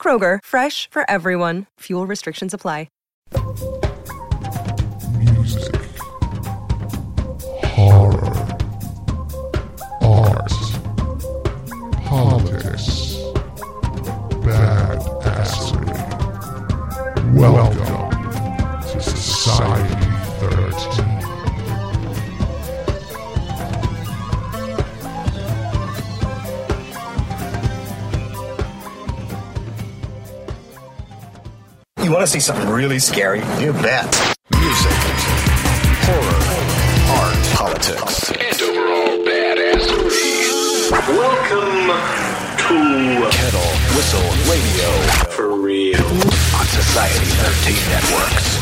Kroger, fresh for everyone. Fuel restrictions apply. music, horror, art, politics, badassery. Welcome to Society You want to see something really scary? You bet. Music, horror, art, politics. and overall badassery. Welcome to Kettle, whistle, radio. For Real On Society 13 Networks.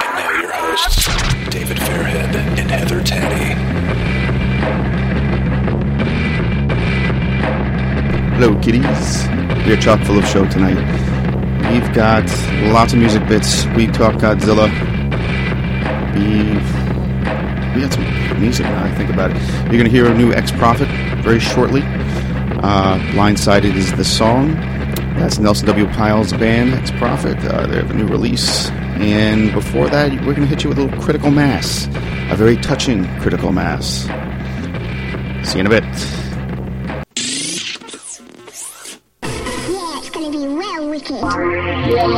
And now your hosts, David Fairhead and Heather Taddy. Hello, kiddies. We are chock full of show tonight. We've got lots of music bits. We talk Godzilla. We've we got some music now. I think about it. You're going to hear a new Ex Prophet very shortly. Uh, Blindsided is the song. That's Nelson W. Pyle's band, Ex Prophet. Uh, they have a new release. And before that, we're going to hit you with a little Critical Mass, a very touching Critical Mass. See you in a bit. Hey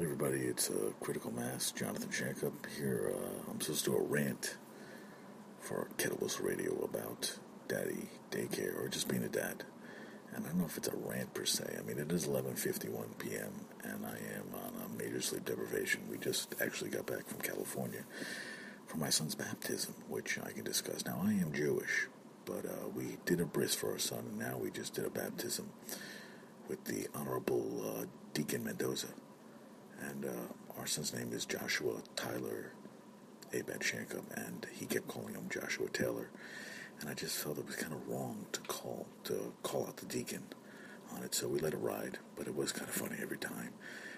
everybody, it's uh, Critical Mass. Jonathan Shankup here. Uh, I'm supposed to do a rant for Kettle Whistle Radio about daddy daycare or just being a dad. And I don't know if it's a rant per se. I mean, it is 11:51 p.m. and I am a major sleep deprivation. We just actually got back from California for my son's baptism, which I can discuss. Now, I am Jewish, but uh, we did a bris for our son, and now we just did a baptism with the Honorable uh, Deacon Mendoza. And uh, our son's name is Joshua Tyler Abed Shankum, and he kept calling him Joshua Taylor. And I just felt it was kind of wrong to call to call out the deacon on it, so we let it ride. But it was kind of funny every time.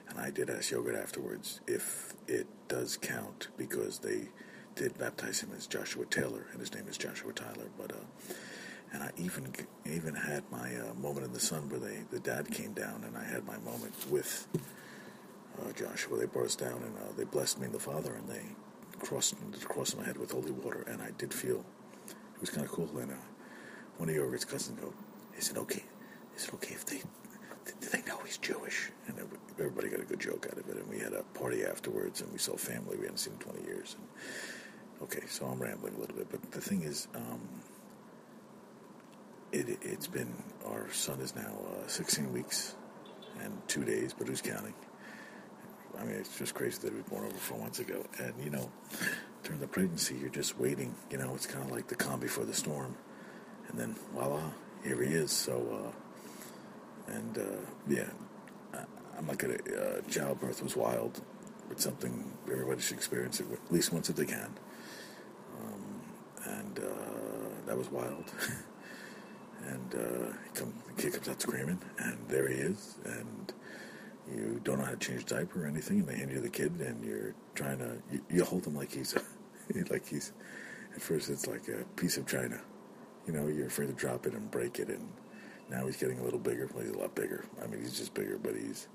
And I did ask Yogurt afterwards if it does count because they did baptize him as Joshua Taylor, and his name is Joshua Tyler. But uh, and I even even had my uh, moment in the sun where they the dad came down, and I had my moment with uh, Joshua. They brought us down and uh, they blessed me and the Father, and they crossed crossed my head with holy water, and I did feel it was kind of cool. And uh, one of Yogurt's cousins go, he said, "Okay, is it okay if they do they know he's Jewish?" And every- everybody got a good joke out of it. And we had a party afterwards, and we saw family we hadn't seen in twenty years. And, okay, so I'm rambling a little bit, but the thing is. Um, it, it's been our son is now uh, 16 weeks and two days, but who's counting? I mean, it's just crazy that he was born over four months ago. And, you know, during the pregnancy, you're just waiting. You know, it's kind of like the calm before the storm. And then, voila, here he is. So, uh, and, uh, yeah, I'm not going to, uh, childbirth was wild. It's something everybody should experience it at least once if they can. Um, and, uh, that was wild. and, uh, he come, the kid comes out screaming, and there he is. And, you don't know how to change diaper or anything, and they hand you the kid, and you're trying to you, you hold him like he's like he's at first it's like a piece of china, you know. You're afraid to drop it and break it, and now he's getting a little bigger. Well, he's a lot bigger. I mean, he's just bigger, but he's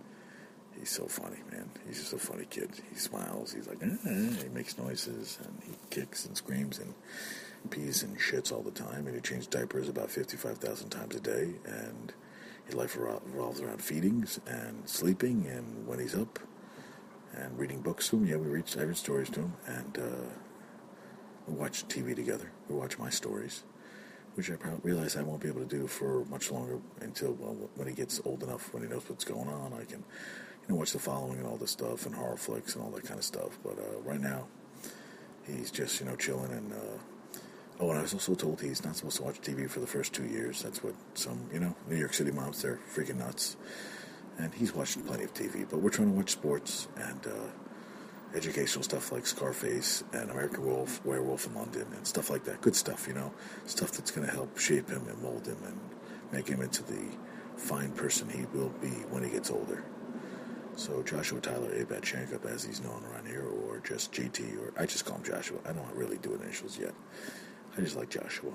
he's so funny, man. He's just a funny kid. He smiles. He's like, eh, he makes noises, and he kicks and screams and pees and shits all the time, and he changes diapers about fifty-five thousand times a day, and his life revolves around feedings and sleeping and when he's up and reading books to him. Yeah, we read, I read stories to him and uh, we watch TV together. We watch my stories, which I probably realize I won't be able to do for much longer until well, when he gets old enough, when he knows what's going on. I can, you know, watch the following and all this stuff and horror flicks and all that kind of stuff. But uh, right now, he's just you know chilling and. Uh, oh, and I was also told he's not supposed to watch TV for the first two years. That's what some you know New York City moms they're freaking nuts. And he's watching plenty of TV, but we're trying to watch sports and uh, educational stuff like Scarface and American Wolf, Werewolf in London, and stuff like that. Good stuff, you know, stuff that's going to help shape him and mold him and make him into the fine person he will be when he gets older. So Joshua Tyler Abad Shankup, as he's known around here, or just JT, or I just call him Joshua. I don't really do initials yet. I just like Joshua.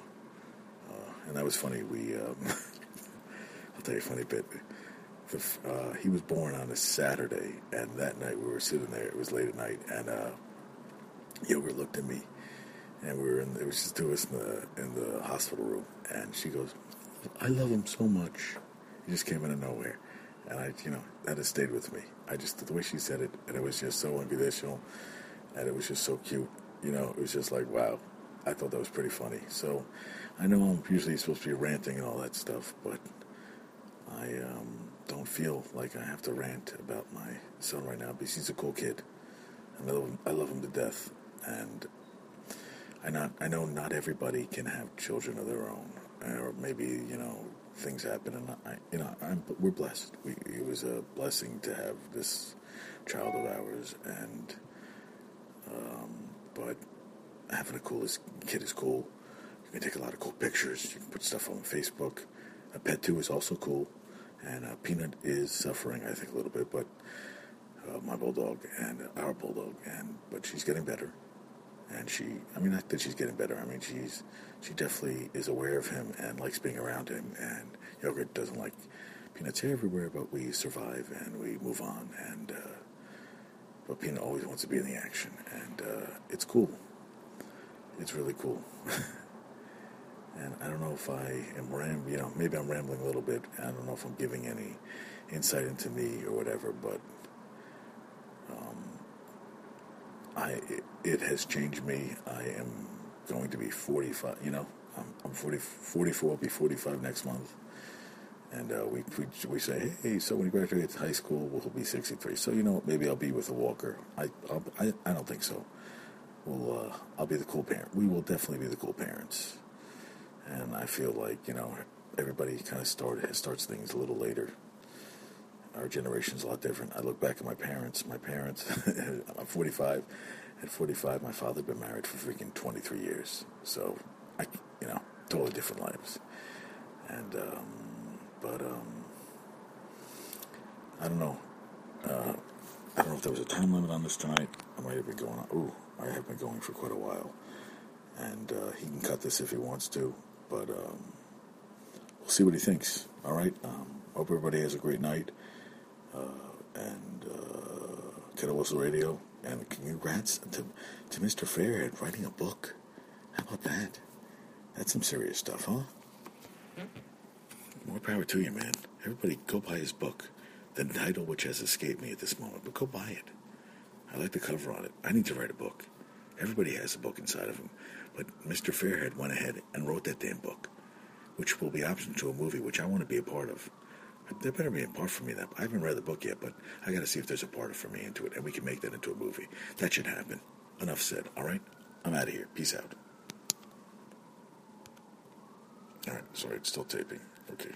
Uh, and that was funny. We, um, I'll tell you a funny bit. Uh, he was born on a Saturday, and that night we were sitting there. It was late at night, and uh, Yogurt looked at me, and we were in. It was just two of us in the in the hospital room, and she goes, "I love him so much." He just came out of nowhere, and I, you know, that has stayed with me. I just the way she said it, and it was just so unconditional, and it was just so cute. You know, it was just like wow. I thought that was pretty funny. So, I know I'm usually supposed to be ranting and all that stuff, but I um, don't feel like I have to rant about my son right now because he's a cool kid. I love him, I love him to death, and I not I know not everybody can have children of their own, or maybe you know things happen, and I you know I'm, we're blessed. We, it was a blessing to have this child of ours, and um, but having a coolest kid is cool. You can take a lot of cool pictures. You can put stuff on Facebook. A pet too is also cool, and uh, Peanut is suffering, I think, a little bit, but uh, my bulldog and our bulldog, and but she's getting better, and she, I mean, not that she's getting better. I mean, she's she definitely is aware of him and likes being around him, and Yogurt doesn't like Peanut's here everywhere, but we survive and we move on, and uh, but Peanut always wants to be in the action, and uh, it's cool. It's really cool. and I don't know if I am ram, you know, maybe I'm rambling a little bit. I don't know if I'm giving any insight into me or whatever, but um, I it, it has changed me. I am going to be 45. You know, I'm, I'm 40, 44. I'll be 45 next month. And uh, we, we we say, hey, so when he graduates high school, we'll be 63. So you know, maybe I'll be with a walker. I I'll, I I don't think so. We'll uh, I'll be the cool parent. We will definitely be the cool parents. And I feel like you know everybody kind of started starts things a little later. Our generation's a lot different. I look back at my parents. My parents, I'm 45. At 45, my father had been married for freaking 23 years. So, I, you know, totally different lives. And, um, but, um, I don't know. Uh, I don't know if there was a time limit on this tonight. I might have been going on. Ooh, I have been going for quite a while. And uh, he can cut this if he wants to. But um, we'll see what he thinks. All right. Um, hope everybody has a great night. Uh, and uh, Kettle Whistle Radio. And congrats to, to Mr. Fairhead writing a book. How about that? That's some serious stuff, huh? More power to you, man. Everybody go buy his book. The title, which has escaped me at this moment, but go buy it. I like the cover on it. I need to write a book. Everybody has a book inside of him. But Mr. Fairhead went ahead and wrote that damn book, which will be optioned to a movie, which I want to be a part of. There better be a part for me. That I haven't read the book yet, but I got to see if there's a part for me into it, and we can make that into a movie. That should happen. Enough said. All right, I'm out of here. Peace out. All right. Sorry, it's still taping. Okay.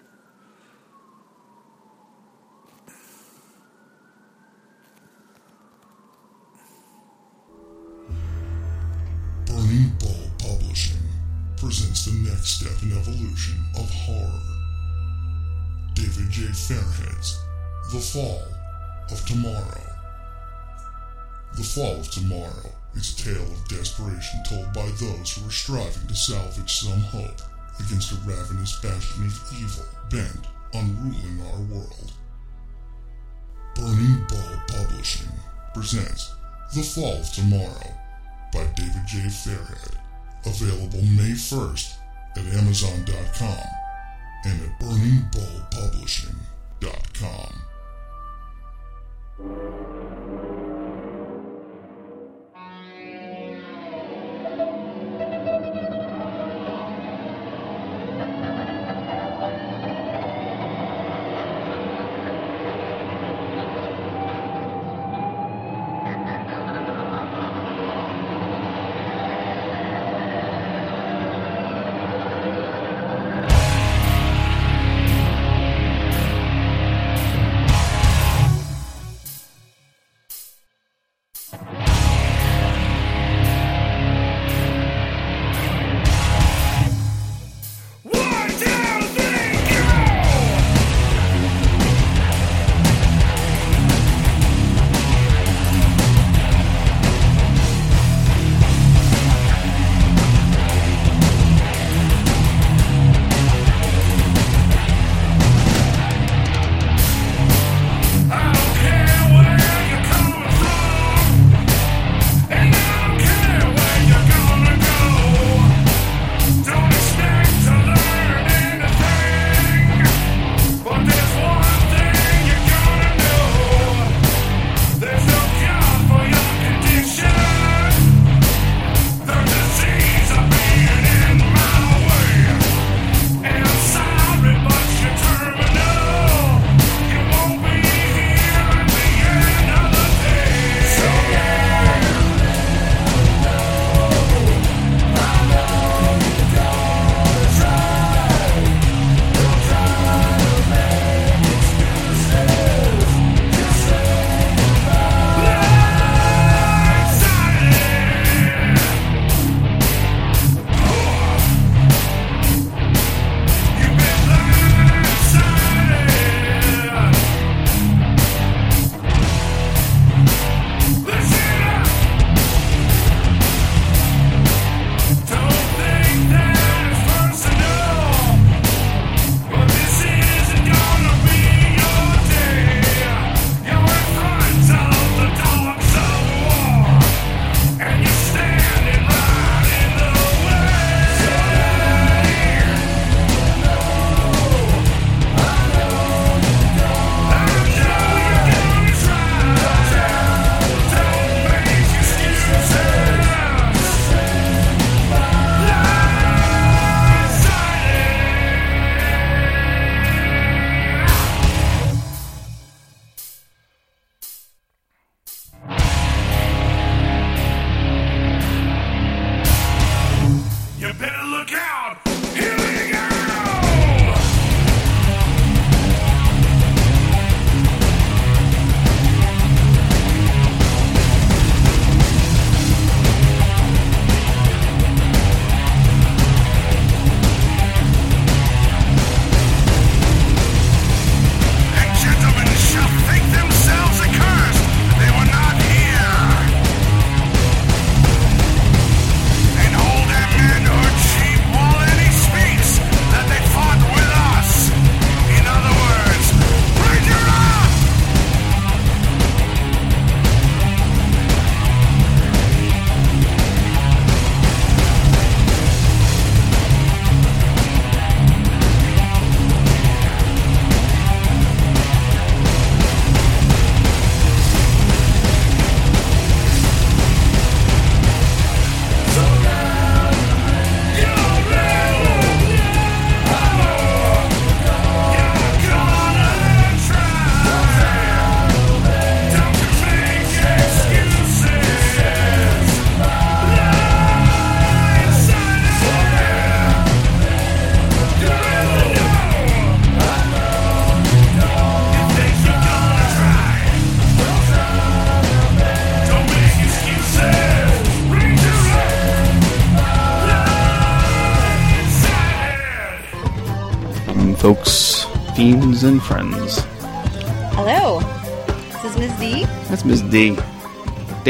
Presents the next step in evolution of horror. David J. Fairhead's The Fall of Tomorrow. The Fall of Tomorrow is a tale of desperation told by those who are striving to salvage some hope against a ravenous bastion of evil bent on ruling our world. Burning Ball Publishing presents The Fall of Tomorrow by David J. Fairhead. Available May 1st at Amazon.com and at BurningBallPublishing.com.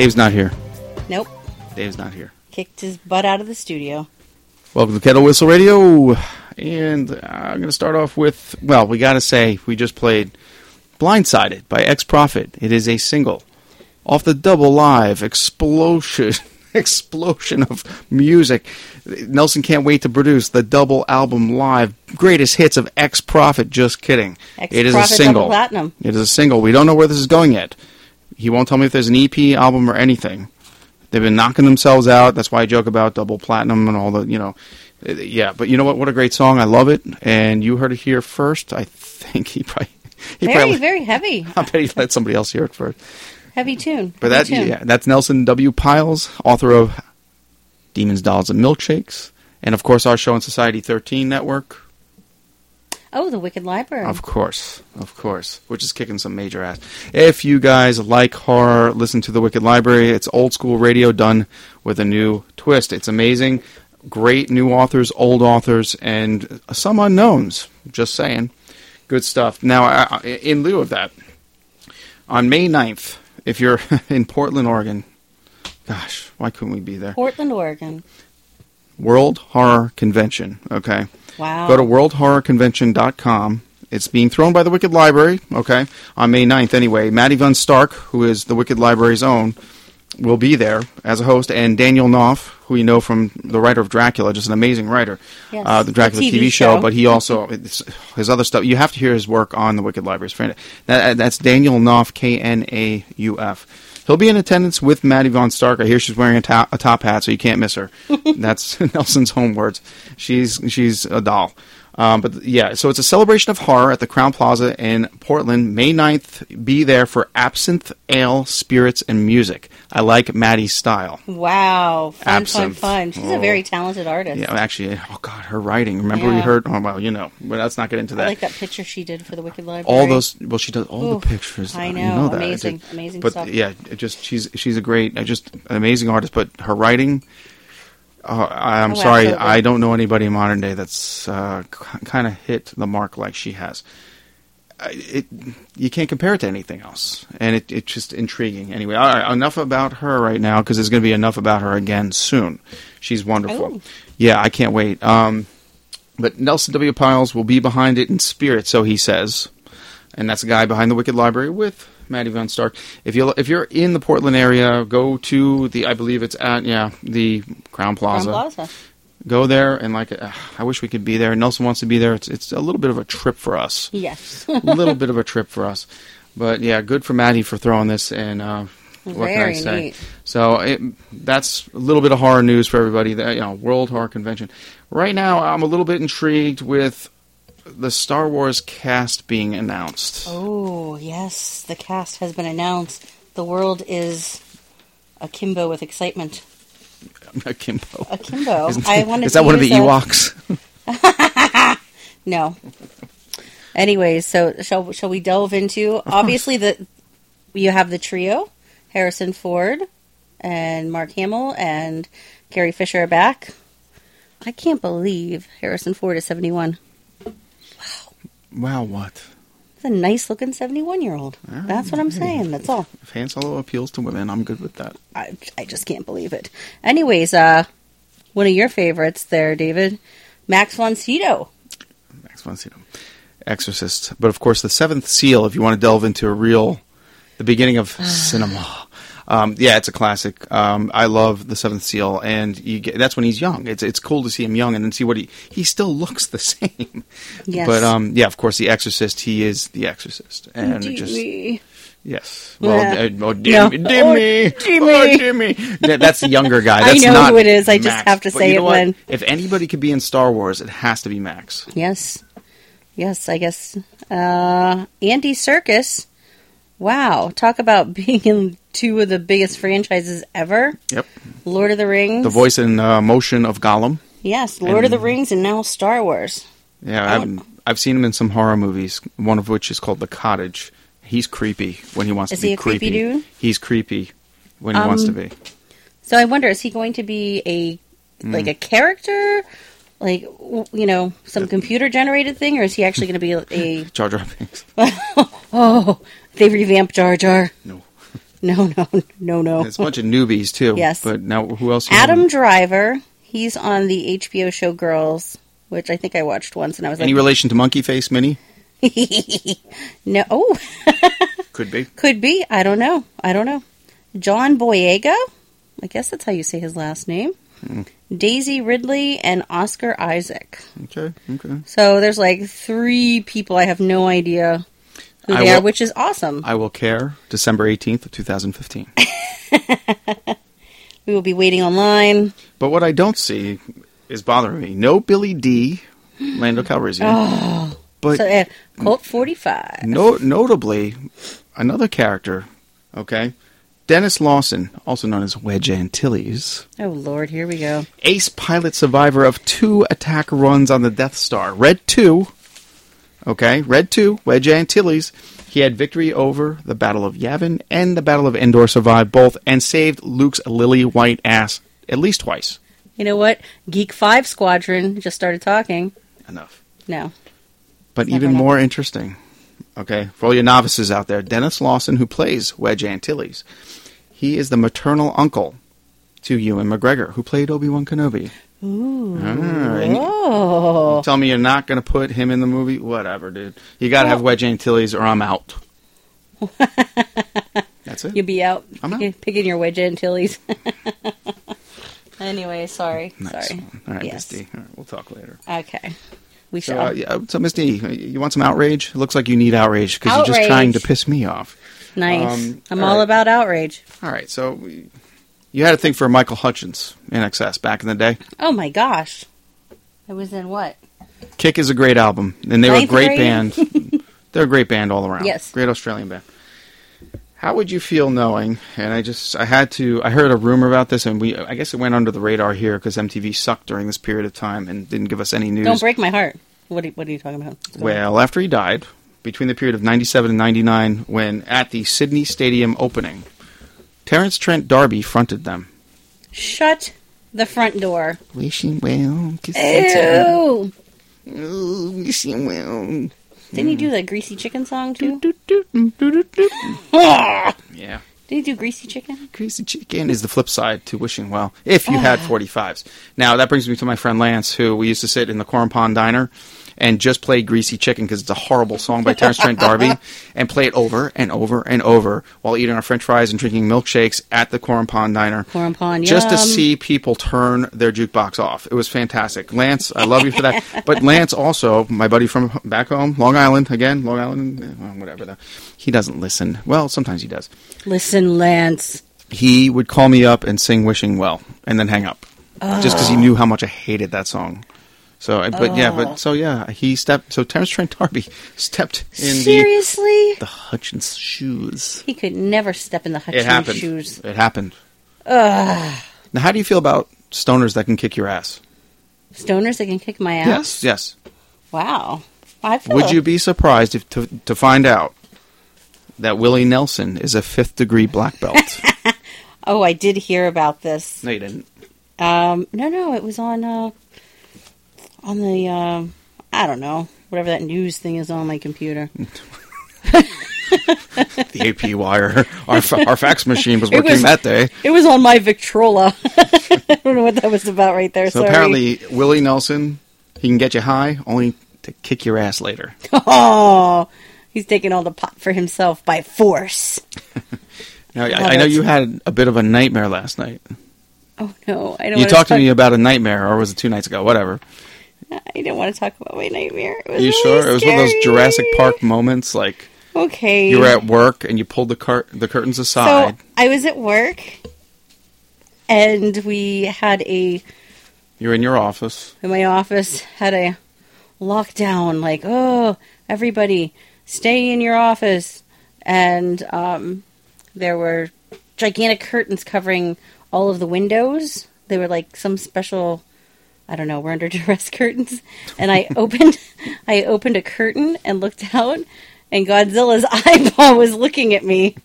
Dave's not here. Nope. Dave's not here. Kicked his butt out of the studio. Welcome to Kettle Whistle Radio. And I'm going to start off with, well, we got to say, we just played Blindsided by X Profit. It is a single off the double live explosion. Explosion of music. Nelson can't wait to produce the double album live greatest hits of X Profit. Just kidding. X it is a Profit single. Platinum. It is a single. We don't know where this is going yet. He won't tell me if there's an EP album or anything. They've been knocking themselves out. That's why I joke about double platinum and all the, you know, uh, yeah. But you know what? What a great song. I love it. And you heard it here first. I think he probably, he Very, probably, very heavy. I bet he let somebody else hear it first. Heavy tune. But that, tune. yeah, that's Nelson W. Piles, author of Demons, Dolls, and Milkshakes, and of course our show on Society 13 Network. Oh, the Wicked Library. Of course, of course, which is kicking some major ass. If you guys like horror, listen to the Wicked Library. It's old school radio done with a new twist. It's amazing. Great new authors, old authors, and some unknowns. Just saying. Good stuff. Now, I- in lieu of that, on May 9th, if you're in Portland, Oregon, gosh, why couldn't we be there? Portland, Oregon. World Horror Convention, okay? Wow. Go to worldhorrorconvention.com. It's being thrown by the Wicked Library, okay, on May 9th anyway. Maddie Von Stark, who is the Wicked Library's own, will be there as a host, and Daniel Knauf, who you know from the writer of Dracula, just an amazing writer, Yes, uh, the Dracula the TV TV, show, show. but he also, his other stuff, you have to hear his work on the Wicked Library's friend. That, that's Daniel Knauf, K N A U F. He'll be in attendance with Maddie Von Stark. I hear she's wearing a, to- a top hat, so you can't miss her. That's Nelson's home words. She's she's a doll. Um, but yeah, so it's a celebration of horror at the Crowne Plaza in Portland, May 9th. Be there for absinthe, ale, spirits, and music. I like Maddie's style. Wow. Fun, Absinthe. fun, fun. She's a Oh. very talented artist. Yeah, actually, oh god, her writing. Remember we heard? Oh well, you know, but let's not get into I that. like that picture she did for the Wicked Library. all those, well, she does all Oof, the pictures. I You know, that. amazing, It- amazing But stuff. yeah, it just she's she's a great, uh, just an amazing artist. But her writing, uh, I'm Oh, sorry, absolutely. I don't know anybody in modern day that's uh, kind of hit the mark like she has. It you can't compare it to anything else, and it, it's just intriguing. Anyway, all right, enough about her right now because there's going to be enough about her again soon. She's wonderful. Oh. Yeah, I can't wait. Um, but Nelson W. Piles will be behind it in spirit, so he says, and that's the guy behind the Wicked Library with Maddie Von Stark. If you if you're in the Portland area, go to the I believe it's at yeah the Crown Crowne Plaza. Go there and like uh, I wish we could be there. Nelson wants to be there. It's it's a little bit of a trip for us. Yes. a little bit of a trip for us. But yeah, good for Maddie for throwing this and. Uh, what can I say? neat. So it, that's a little bit of horror news for everybody. That you know, World Horror Convention. Right now, I'm a little bit intrigued with the Star Wars cast being announced. Oh, yes. The cast has been announced. The world is akimbo with excitement. Akimbo. Akimbo. Isn't- I wanted is that one of the Ewoks? No. Anyways, so shall shall we delve into obviously the you have the trio, Harrison Ford and Mark Hamill and Carrie Fisher are back. I can't believe Harrison Ford is 71. Wow. wow, what? He's a nice looking 71 year old. That's what I'm saying. That's all. If Han Solo appeals to women, I'm good with that. I, I just can't believe it. Anyways, uh, one of your favorites there, David, Max von Sydow. Max von Sydow. Exorcist. But of course, the Seventh Seal, if you want to delve into a real, the beginning of cinema. Um, yeah, it's a classic. Um, I love the Seventh Seal, and you get, that's when he's young. It's it's cool to see him young and then see what he he still looks the same. Yes. But um, yeah, of course, the Exorcist. He is the Exorcist, and just yes. Well, Yeah. uh, oh, No. Dimmy, Dimmy, Oh, Jimmy. oh, Jimmy. That's the younger guy. I That's know not who it is. I just have to But say it when- If anybody could be in Star Wars, it has to be Max. Yes. Yes, I guess. Uh, Andy Serkis. Wow. Talk about being in two of the biggest franchises ever Yep. Lord of the Rings. The voice and uh, motion of Gollum. Yes, Lord of the Rings and now Star Wars. Yeah, I've, I've seen him in some horror movies. One of which is called The Cottage. He's creepy when he wants Is to be creepy dude? He's creepy when he wants to Um, be. So I wonder, is he going to be a like Hmm. a character, like you know some computer generated thing, or is he actually going to be a? Jar Jar Binks. Oh, they revamped Jar Jar. No. No, no, no, no. It's a bunch of newbies too. Yes. But now who else? Adam? Driver. He's on the HBO show Girls, which I think I watched once, and I was like. Any like, relation to Monkey Face Minnie? no, oh, Could be. could be. I don't know. I don't know. John Boyega. I guess that's how you say his last name. Hmm. Daisy Ridley and Oscar Isaac. Okay. Okay. So there's like three people. I have no idea who I they are, which is awesome. I will care. December eighteenth of two thousand fifteen. we will be waiting online. But what I don't see is bothering me. No Billy Dee Lando Calrissian. oh, But So, uh, Colt 45. no, notably, another character. Okay. Denis Lawson, also known as Wedge Antilles, Oh, Lord, here we go. ace pilot survivor of two attack runs on the Death Star. Red 2, okay, Red 2, Wedge Antilles. He had victory over the Battle of Yavin and the Battle of Endor, survived both, and saved Luke's lily white ass at least twice. You know what? Geek 5 Squadron just started talking. Enough. No. But Never even more interesting, okay, for all you novices out there, Denis Lawson, who plays Wedge Antilles, he is the maternal uncle to Ewan McGregor, who played Obi Wan Kenobi. Ooh. and you- Oh. tell me you're not going to put him in the movie? Whatever, dude. You got to have Wedge Antilles, or I'm out. That's it. You'll be out I'm out. picking, picking your wedge Antilles. anyway, sorry. Nice. Sorry. All right, yes. Misty. All right, we'll talk later. Okay. We So, shall. uh, yeah, so Misty, you want some outrage? It looks like you need outrage because you're just trying to piss me off. nice. um, I'm all all right. about outrage. All right, so we- you had a thing for Michael Hutchence in excess back in the day. Oh, my gosh. I was in what? Kick is a great album, and they were a great grade? band. They're a great band all around. Yes. great Australian band. How would you feel knowing? And I just, I had to, I heard a rumor about this, and we, I guess it went under the radar here because MTV sucked during this period of time and didn't give us any news. Don't break my heart. What are, what are you talking about? What's going on? Well, after he died, between the period of 97 and 99, when at the Sydney Stadium opening, Terence Trent D'Arby fronted them. Shut the front door. Wishing well, kiss Ew. Ooh, wishing well. Didn't he mm. do the greasy chicken song too? Yeah. Did he do greasy chicken? Greasy chicken is the flip side to wishing well, if you had 45s. Now, that brings me to my friend Lance, who we used to sit in the Corn Pond Diner and just play Greasy Chicken because it's a horrible song by Terence Trent D'Arby and play it over and over and over while eating our french fries and drinking milkshakes at the Corn Pond Diner. Corn Pond, Just to see people turn their jukebox off. It was fantastic. Lance, I love you for that. But Lance also, my buddy from back home, Long Island, again, Long Island, eh, whatever. though. He doesn't listen. Well, sometimes he does Listen, Lance. he would call me up and sing "Wishing Well" and then hang up, just because he Oh. knew how much I hated that song. So, I- but yeah, Oh. but so yeah, he stepped. So Terence Trent D'Arby stepped in Seriously? the the Hutchence shoes. He could never step in the It Hutchence happened. shoes. It happened. Now, how do you feel about stoners that can kick your ass? Stoners that can kick my ass? Yes, yes. Wow. Would you be surprised if to to find out that Willie Nelson is a fifth degree black belt? Oh, I did hear about this. no, you didn't. Um, no, no, it was on uh, on the um, I don't know whatever that news thing is on my computer. The AP wire, our fa- our fax machine was working was- that day. It was on my Victrola. I don't know what that was about right there. So sorry. apparently, Willie Nelson, he can get you high, only to kick your ass later. oh, he's taking all the pot for himself by force. Now, I, I know you had a bit of a nightmare last night. Oh no, I don't. You talked to talk- me about a nightmare, or was it two nights ago? Whatever. I didn't want to talk about my nightmare. It Are you really sure? It was one of those. Jurassic Park moments, like Okay. you were at work and you pulled the cur- the curtains aside. So I was at work, and we had a You're in your office. in my office had a lockdown. Like, oh, everybody, stay in your office, and um, there were gigantic curtains covering all of the windows. They were like some special. I don't know. We're under duress curtains, and I opened, I opened a curtain and looked out, and Godzilla's eyeball was looking at me,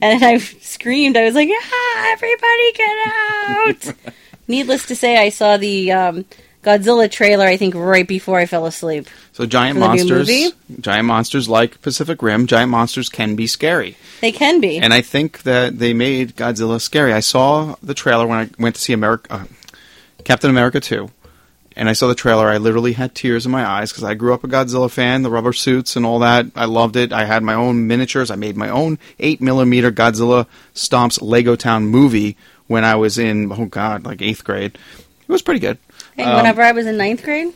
and I screamed. I was like, "Ah, everybody get out!" Needless to say, I saw the um, Godzilla trailer. I think right before I fell asleep. So giant For the new monsters, giant monsters like Pacific Rim, giant monsters can be scary. They can be. And I think that they made Godzilla scary. I saw the trailer when I went to see America, uh, Captain America 2. And I saw the trailer. I literally had tears in my eyes because I grew up a Godzilla fan, the rubber suits and all that. I loved it. I had my own miniatures. I made my own 8 millimeter Godzilla Stomps Lego Town movie when I was in, oh God, like eighth grade. It was pretty good. Hey, Um, whenever I was in ninth grade,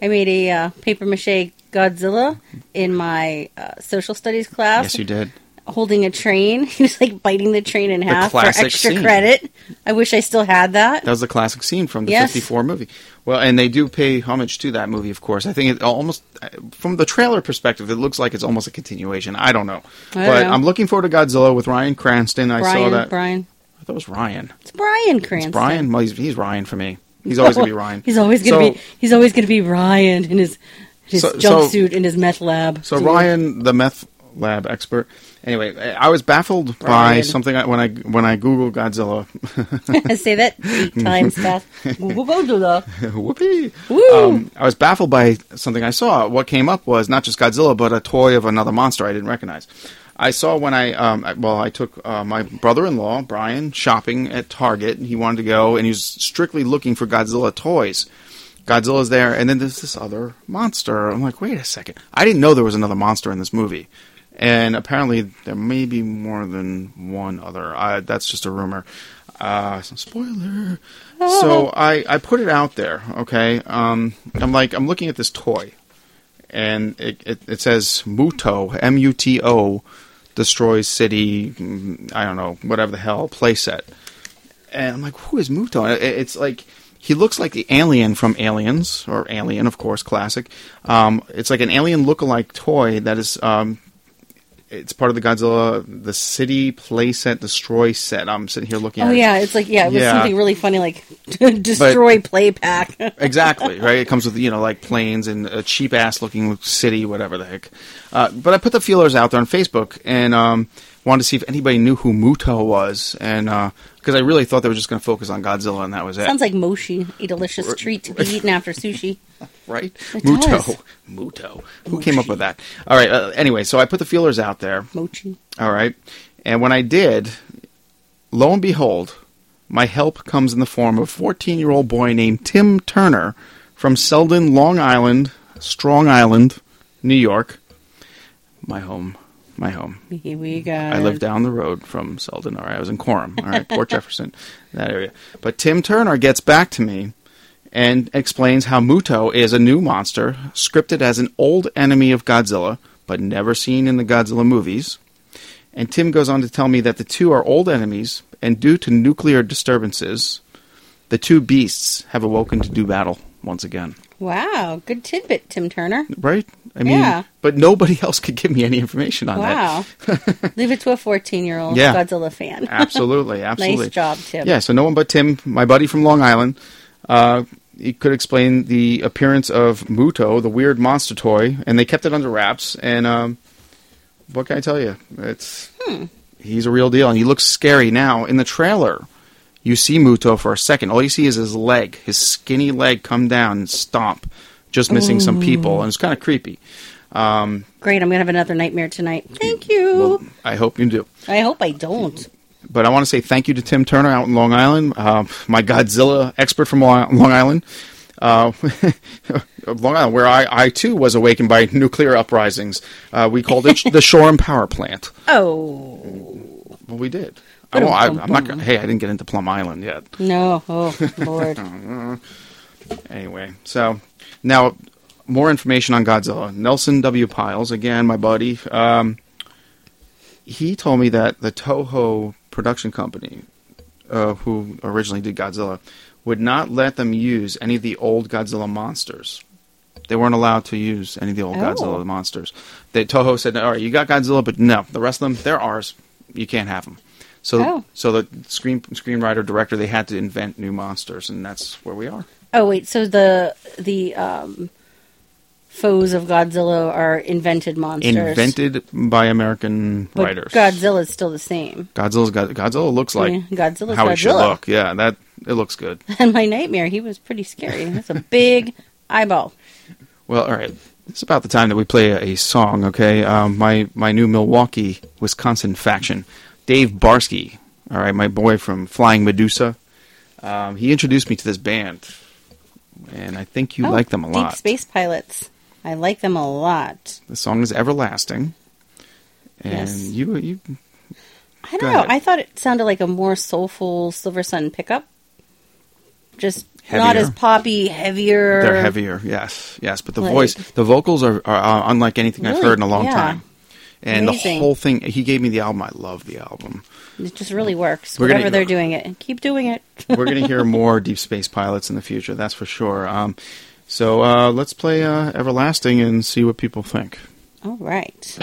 I made a uh, paper mache Godzilla in my uh, social studies class. Yes, you did. Holding a train, he was like biting the train in half for extra scene. credit. I wish I still had that. That was the classic scene from the Yes. 54 movie. Well, and they do pay homage to that movie, of course. I think it almost, from the trailer perspective, it looks like it's almost a continuation. I don't know. I don't but know. I'm looking forward to Godzilla with Ryan Cranston. I saw that. Brian, I thought it was Ryan. it's Bryan Cranston. It's Brian? Well, he's, he's Ryan for me. He's always going to be Ryan. He's always gonna So- be. He's always gonna be Ryan in his his So- so- jumpsuit in his meth lab. So. Ryan, the meth lab expert. Anyway, I was baffled by something I, when I when I googled Godzilla. say that eight times fast. Godzilla. Whoopee! Woo! Um, I was baffled by something I saw. What came up was not just Godzilla, but a toy of another monster I didn't recognize. I saw when I, um, I- well, I took uh, my brother-in-law Brian shopping at Target. He wanted to go, and he was strictly looking for Godzilla toys. Godzilla's there, and then there's this other monster. I'm like, wait a second. I didn't know there was another monster in this movie, and apparently there may be more than one other. Uh, that's just a rumor. Uh, spoiler. So I, I put it out there. Okay. Um, I'm like I'm looking at this toy, and it it, it says Muto M U T O destroys city. I don't know whatever the hell playset. And I'm like, who is Muto? It- It's like he looks like the alien from Aliens, or Alien, of course, classic. Um, it's like an alien look-alike toy that is. Um, it's part of the Godzilla, the city playset destroy set. I'm sitting here looking Oh at it. yeah, it's like yeah, it was Yeah. something really funny like destroy play pack. exactly right. It comes with you know like planes and a cheap ass looking city, whatever the heck. Uh, but I put the feelers out there on Facebook and um, wanted to see if anybody knew who Muto was, and because I really thought they were just going to focus on Godzilla and that was it. Sounds like mochi, a delicious treat to be eaten after sushi. right? It Muto, does. Muto. Who came up with that? All right. Uh, anyway, so I put the feelers out there. Mochi. All right. And when I did, lo and behold, my help comes in the form of a 14 year old boy named Tim Turner from Selden, Long Island, Strong Island, New York. My home. My home. Here we mm. go. I live down the road from Selden. All right, I was in Coram. All right, Port Jefferson, that area. But Tim Turner gets back to me and explains how Muto is a new monster, scripted as an old enemy of Godzilla, but never seen in the Godzilla movies. And Tim goes on to tell me that the two are old enemies, and due to nuclear disturbances, the two beasts have awoken to do battle once again. Wow, good tidbit, Tim Turner. Right? I mean, Yeah. but nobody else could give me any information on that. Wow. Leave it to a 14 year old Yeah. Godzilla fan. Absolutely, absolutely. nice job, Tim. Yeah, so no one but Tim, my buddy from Long Island, uh, he could explain the appearance of Muto, the weird monster toy, and they kept it under wraps. And um, what can I tell you? It's Hmm. he's a real deal, and he looks scary now. In the trailer, you see Muto for a second. All you see is his leg, his skinny leg, come down and stomp, just missing some people, and it's kind of creepy. Um, Great, I'm going to have another nightmare tonight. Thank you. well, I hope you do. I hope I don't. but I want to say thank you to Tim Turner out in Long Island, uh, my Godzilla expert from Long Long Island. Uh, Long Island, where I, I too was awakened by nuclear uprisings. Uh, we called it the Shoreham Power Plant. Oh, Well, we did. I, I'm not. Gonna, hey, I didn't get into Plum Island yet. no. Oh, Lord. Anyway, so now more information on Godzilla. Nelson W. Piles, again, my buddy. Um, he told me that the Toho production company, uh, who originally did Godzilla, would not let them use any of the old Godzilla monsters. They weren't allowed to use any of the old Oh. Godzilla monsters. They Toho said, "All right, you got Godzilla, but no, the rest of them, they're ours. You can't have them." So, Oh. so the screen screenwriter director they had to invent new monsters, and that's where we are. Oh, wait, so the the um, foes of Godzilla are invented monsters. invented by American but writers. is still the same. Godzilla's got Godzilla looks like Yeah, Godzilla's how he should look. Yeah, that It looks good. And my nightmare, he was pretty scary. That's a big eyeball. Well, all right. It's about the time that we play a, a song, okay? Um, my my new Milwaukee, Wisconsin faction, Dave Barsky. All right, my boy from Flying Medusa. Um, he introduced me to this band, and I think you Oh, like them a lot. Deep. Space Pilots. I like them a lot. The song is Everlasting, and Yes. you you I don't know. ahead. I thought it sounded like a more soulful Silver Sun pickup. Just not as poppy, heavier. they're heavier. Yes, yes, but the Like- voice, the vocals are, are uh, unlike anything I've heard in a long Yeah. time. And Amazing. the whole thing, he gave me the album. I love the album. It just really works. We're gonna- they're doing it. Keep doing it. We're going to hear more Deep Space Pilots in the future, that's for sure. Um, so uh, let's play uh, Everlasting and see what people think. All right.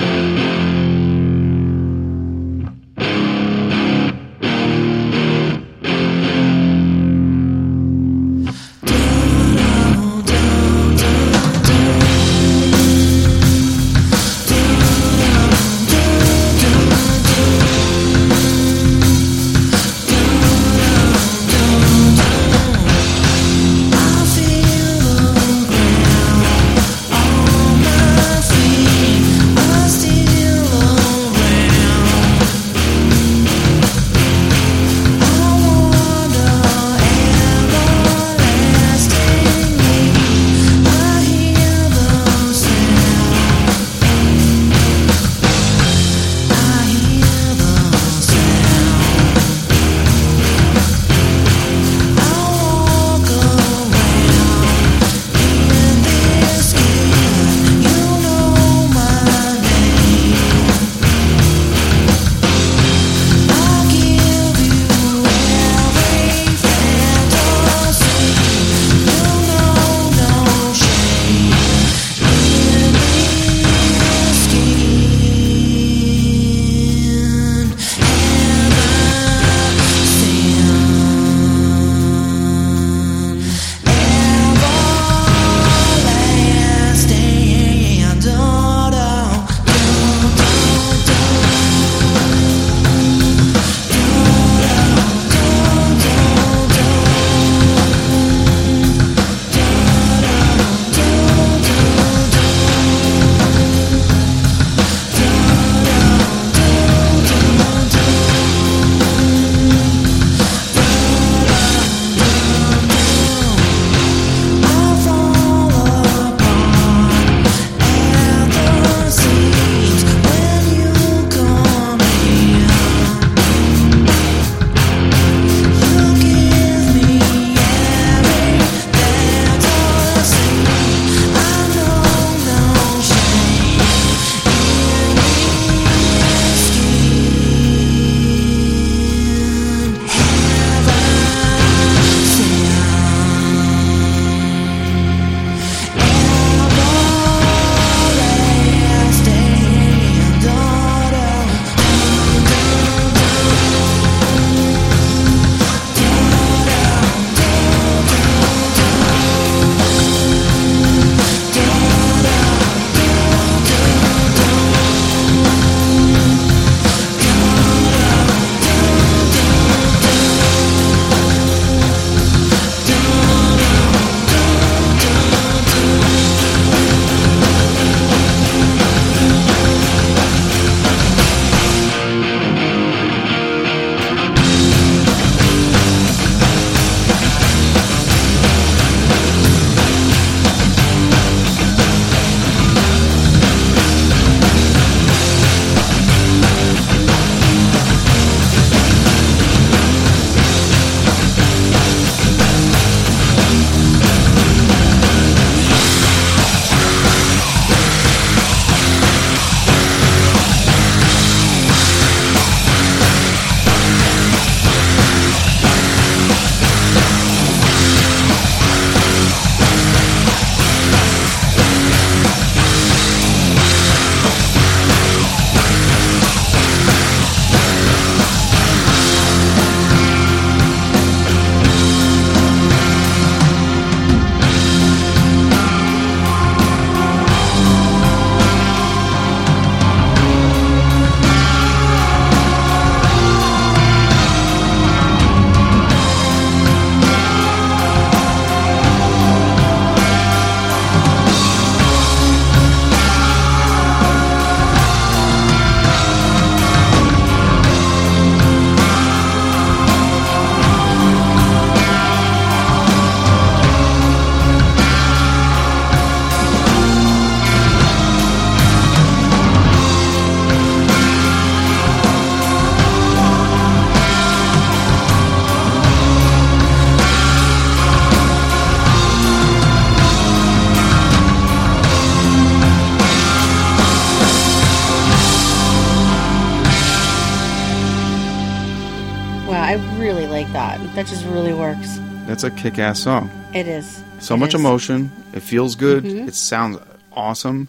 That. Just really works. That's a kick-ass song. It is. So It much is. Mm-hmm. emotion. It feels good. It sounds awesome,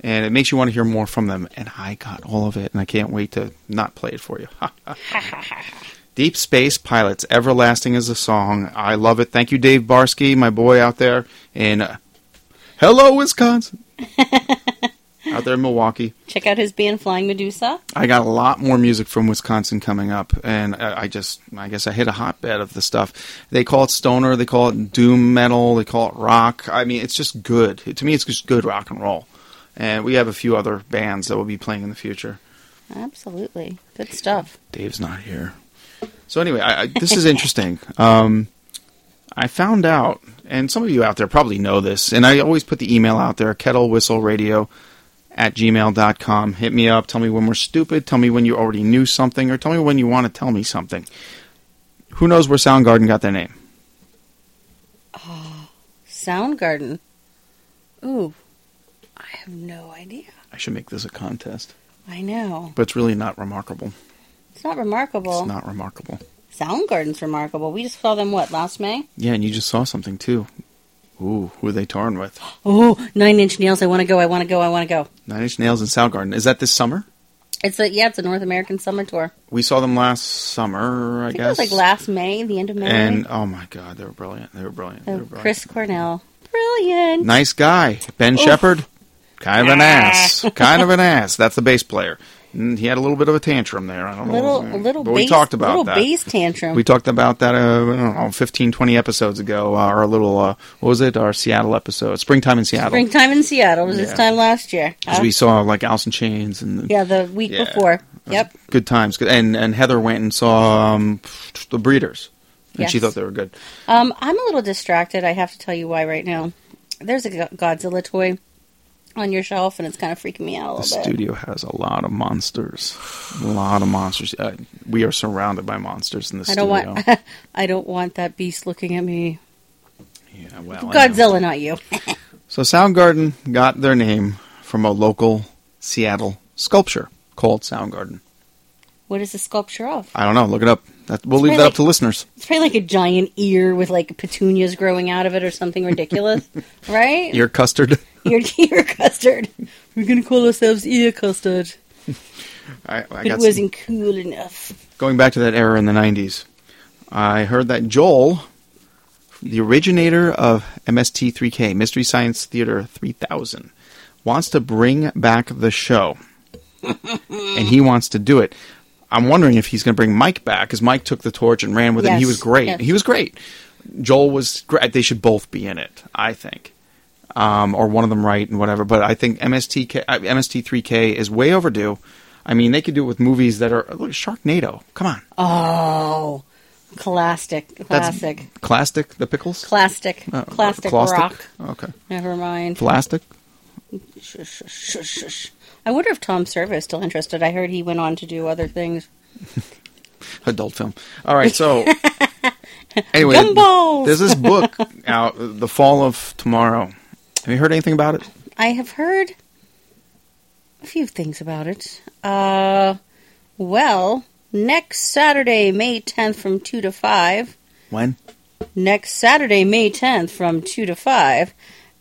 and it makes you want to hear more from them. And I got all of it, and I can't wait to not play it for you. Deep Space Pilots, Everlasting is a song. I love it. Thank you, Dave Barsky, my boy out there in uh, Hello, Wisconsin. out there in Milwaukee. Check out his band Flying Medusa. I got a lot more music from Wisconsin coming up, and I, I just, I guess I hit a hotbed of the stuff. They call it stoner, they call it doom metal, they call it rock. I mean, it's just good. To me, it's just good rock and roll. And we have a few other bands that will be playing in the future. Absolutely. Good stuff. Dave's not here. So anyway, I, I, this is interesting. Um, I found out, and some of you out there probably know this, and I always put the email out there, kettlewhistleradio at gmail.com. Hit me up. Tell me when we're stupid. Tell me when you already knew something, or tell me when you want to tell me something. Who knows where Soundgarden got their name? Ah, Soundgarden. Ooh. I have no idea. I should make this a contest. I know. But it's really not remarkable. It's not remarkable. It's not remarkable. Soundgarden's remarkable. We just saw them, what, last May? Yeah, and you just saw something too. Ooh, who are they touring with? Oh, Nine Inch Nails. I want to go. I want to go. I want to go. Nine Inch Nails and Soundgarden. Is that this summer? It's a yeah. It's a North American summer tour. We saw them last summer, I, I think guess. it was like last May, the end of May. And oh my god, they were brilliant. They were brilliant. They Oh, were brilliant. Chris Cornell, brilliant. Nice guy. Ben oh. Shepherd, kind of an ah. ass. Kind of an ass. That's the bass player. And he had a little bit of a tantrum there. I don't Little know. little but bass, we talked about little that. bass tantrum. We talked about that, uh, know, 15, 20 episodes ago. Uh, our little, uh, what was it? Our Seattle episode. Springtime in Seattle. Springtime in Seattle was Yeah. this time last year. 'Cause we saw like Alice in Chains and yeah, the week Yeah. before. Yep. good times. And and Heather went and saw um, the Breeders, and she thought they were good. Um, I'm a little distracted. I have to tell you why right now. There's a Godzilla toy on your shelf, and it's kind of freaking me out a The little bit. studio has a lot of monsters. A lot of monsters. Uh, we are surrounded by monsters in the I don't studio. want. I don't want that beast looking at me. yeah, well. Godzilla, not you. So Soundgarden got their name from a local Seattle sculpture called Soundgarden. What is the sculpture of? I don't know. Look it up. That, we'll leave probably that up to listeners. It's probably like a giant ear with like petunias growing out of it or something ridiculous, right? Ear custard. Ear, ear custard. We're gonna call ourselves ear custard. I, I But it got some- wasn't cool enough. going back to that era in the 90s, I heard that Joel, the originator of MST3K, Mystery Science Theater 3000, wants to bring back the show. and he wants to do it. I'm wondering if he's going to bring Mike back because Mike took the torch and ran with it. And he was great. yes. He was great. Joel was great. They should both be in it, I think. Um, or one of them right and whatever. But I think MSTK, uh, MST3K is way overdue. I mean, they could do it with movies that are look, Sharknado. Come on, Oh, classic, That's- classic, Classic, the pickles, plastic, Uh, plastic Claustic? rock. Okay, Never mind. plastic. Shush, shush, shush, shush. I wonder if Tom Servo is still interested. I heard he went on to do other things. adult film. All right, so anyway, Gumballs! there's this book out, The Fall of Tomorrow. Have you heard anything about it? I have heard a few things about it. Uh, well, next Saturday, May 10th from 2 to 5. When? Next Saturday, May 10th from 2 to 5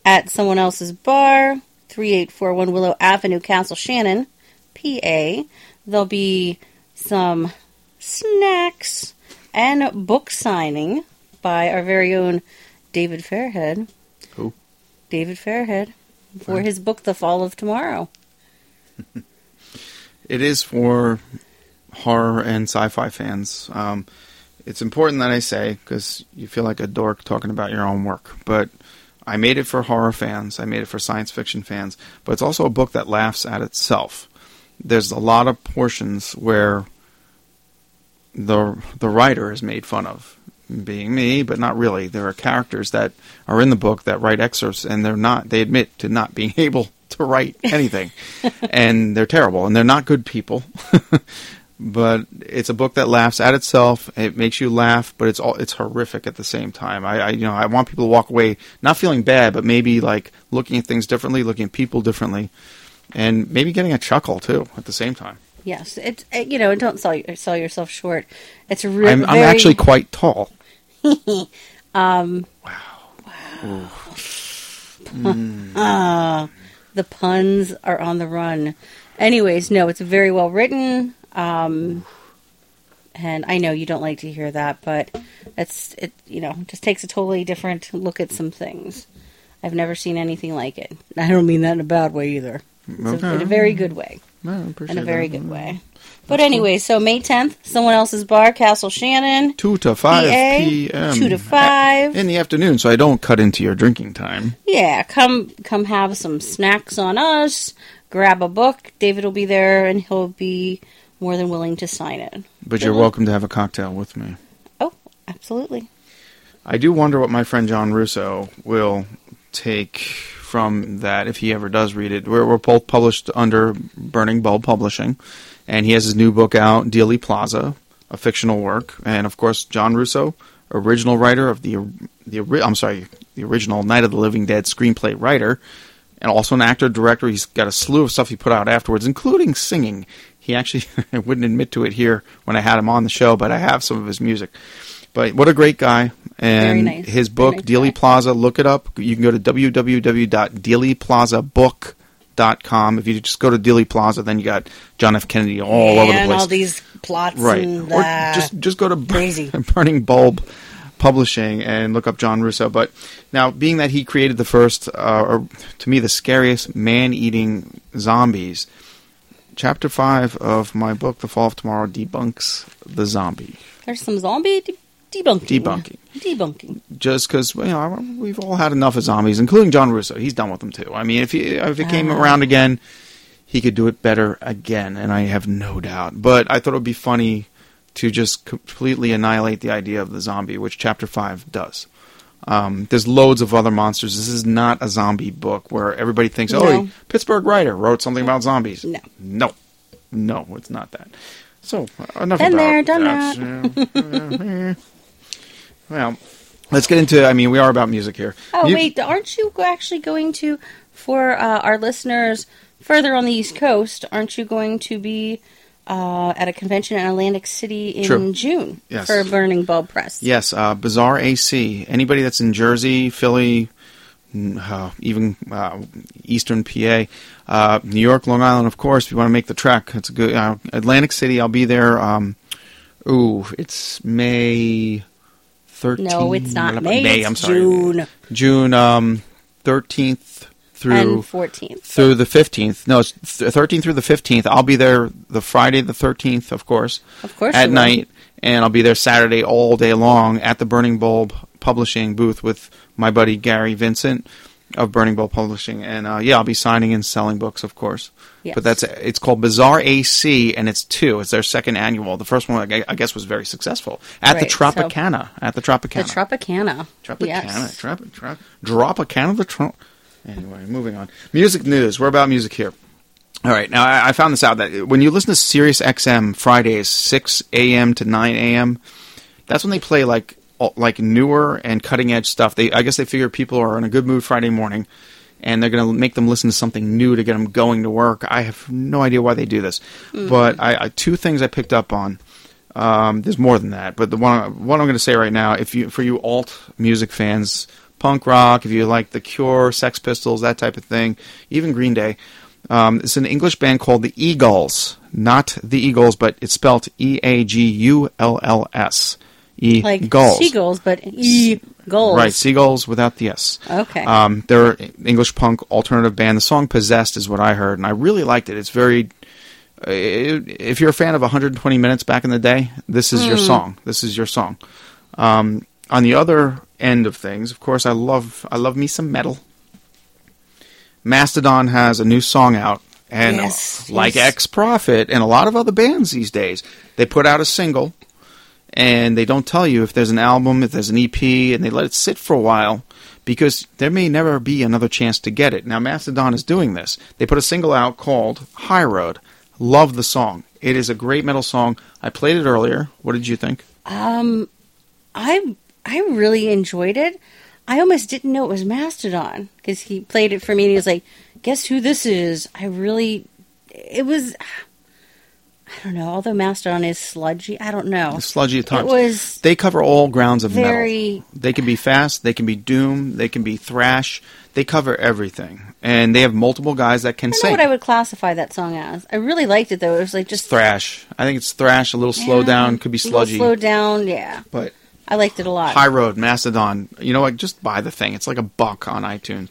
at someone else's bar, 3841 Willow Avenue, Castle Shannon, PA. There'll be some snacks and book signing by our very own David Fairhead. David Fairhead for his book, The Fall of Tomorrow. It is for horror and sci-fi fans. Um, it's important that I say because you feel like a dork talking about your own work, but I made it for horror fans. I made it for science fiction fans, but it's also a book that laughs at itself. There's a lot of portions where the the writer is made fun of, being me, but not really. There are characters that are in the book that write excerpts, and they're not. They admit to not being able to write anything, and they're terrible, and they're not good people. but it's a book that laughs at itself. It makes you laugh, but it's all it's horrific at the same time. I, I you know I want people to walk away not feeling bad, but maybe like looking at things differently, looking at people differently, and maybe getting a chuckle too at the same time. Yes, it's you know, don't sell sell yourself short. It's really. I'm, I'm actually quite tall. Ah, the puns are on the run. Anyways, no, it's very well written. Um, and I know you don't like to hear that, but it's it. You know, just takes a totally different look at some things. I've never seen anything like it. I don't mean that in a bad way either. It's a, in a very good way. No, I appreciate In a very that. good way. Mm-hmm. But anyway, so May 10th, someone else's bar, Castle Shannon. Two to five PA, p.m. two to five. in the afternoon, so I don't cut into your drinking time. Yeah, come come have some snacks on us. Grab a book. David will be there, and he'll be more than willing to sign it. But you're welcome to have a cocktail with me. Oh, absolutely. I do wonder what my friend John Russo will take from that if he ever does read it. We're, we're both published under Burning Bulb Publishing, and he has his new book out, Dealey Plaza, a fictional work. And of course, John Russo, original writer of the the I'm sorry, the original Night of the Living Dead screenplay writer, and also an actor director. He's got a slew of stuff he put out afterwards, including singing. He actually I wouldn't admit to it here when I had him on the show, but I have some of his music. But what a great guy. And nice. his book, nice Dealey. Plaza, look it up. You can go to www.dealeyplazabook.com. If you just go to Dealey Plaza, then you got John F. Kennedy all over the place. and all these plots right. and Or just just go to Crazy. Burning Bulb Publishing and look up John Russo. But now, being that he created the first, uh, or to me, the scariest man-eating zombies, chapter five of my book, The Fall of Tomorrow, debunks the zombie. There's some zombie debunking. Debunking. Debunking. just because you know we've all had enough of zombies, including John Russo. He's done with them too. I mean, if he if it came Ah. around again, he could do it better again, and I have no doubt. But I thought it would be funny to just completely annihilate the idea of the zombie, which Chapter Five does. Um, there's loads of other monsters. This is not a zombie book where everybody thinks, No. "Oh, Pittsburgh writer wrote something about zombies." No. no, no, it's not that. So uh, enough Been about there, done that. Well, let's get into. I mean, we are about music here. Oh Mu- wait, aren't you actually going to for uh, our listeners further on the East Coast? Aren't you going to be uh, at a convention in Atlantic City in True. June Yes. for Burning Bulb Press? Yes, uh, Bizarre AC. Anybody that's in Jersey, Philly, uh, even uh, Eastern PA, uh, New York, Long Island, of course. If you want to make the trek, it's a good. Uh, Atlantic City. I'll be there. Um, ooh, it's May. 13th. No, it's not May. May. I'm sorry. June June um, 13th through and fourteenth. through the 15th. No, it's th- 13th through the 15th. I'll be there the Friday the 13th, of course. Of course At night. And I'll be there Saturday all day long at the Burning Bulb Publishing booth with my buddy Gary Vincent of Burning Bulb Publishing. And uh, yeah, I'll be signing and selling books, of course. Yes. But that's it's called Bizarre AC, and it's two. It's their second annual. The first one, I guess, was very successful at the Right, so- Tropicana. at the Tropicana. The Tropicana. Tropicana, Yes. Trop, trop, Dropicana, the Trump. Anyway, moving on. Music news. We're about music here. All right. Now, I, I found this out that when you listen to Sirius XM Fridays, 6 a.m. to 9 a.m., that's when they play like like newer and cutting edge stuff. They, I guess, they figure people are in a good mood Friday morning, and they're going to make them listen to something new to get them going to work. I have no idea why they do this, but I, I two things I picked up on. Um, there's more than that, but the one one I'm going to say right now, if you for you alt music fans, punk rock, if you like The Cure, Sex Pistols, that type of thing, even Green Day, um, it's an English band called the Eagles, not the Eagles, but it's spelled E A G U L L S. E Like Gulls. seagulls, but e gulls. Right, seagulls without the S. Okay. Um, they're English punk alternative band. The song "Possessed" is what I heard, and I really liked it. It's very. uh, If you're a fan of 120 minutes back in the day, this is Hmm. your song. This is your song. Um, on the other end of things, of course, I love I love me some metal. Mastodon has a new song out, and Yes, like yes. X Prophet and a lot of other bands these days, they put out a single and they don't tell you if there's an album, if there's an EP, and they let it sit for a while because there may never be another chance to get it. Now, Mastodon is doing this. They put a single out called High Road. Love the song. It is a great metal song. I played it earlier. What did you think? Um, I I really enjoyed it. I almost didn't know it was Mastodon because he played it for me and he was like, "Guess who this is?" I really, it was. I don't know. Although Mastodon is sludgy, I don't know. Sludgy at times. It was They cover all grounds of very- metal. They can be fast. They can be doom. They can be thrash. They cover everything, and they have multiple guys that can I don't know sing. what I would classify that song as. I really liked it though. It was like just thrash. I think it's thrash. A little slow down. Could be sludgy. Slow down, yeah. But I liked it a lot. High Road, Mastodon. You know what? Just buy the thing. It's like a buck on iTunes.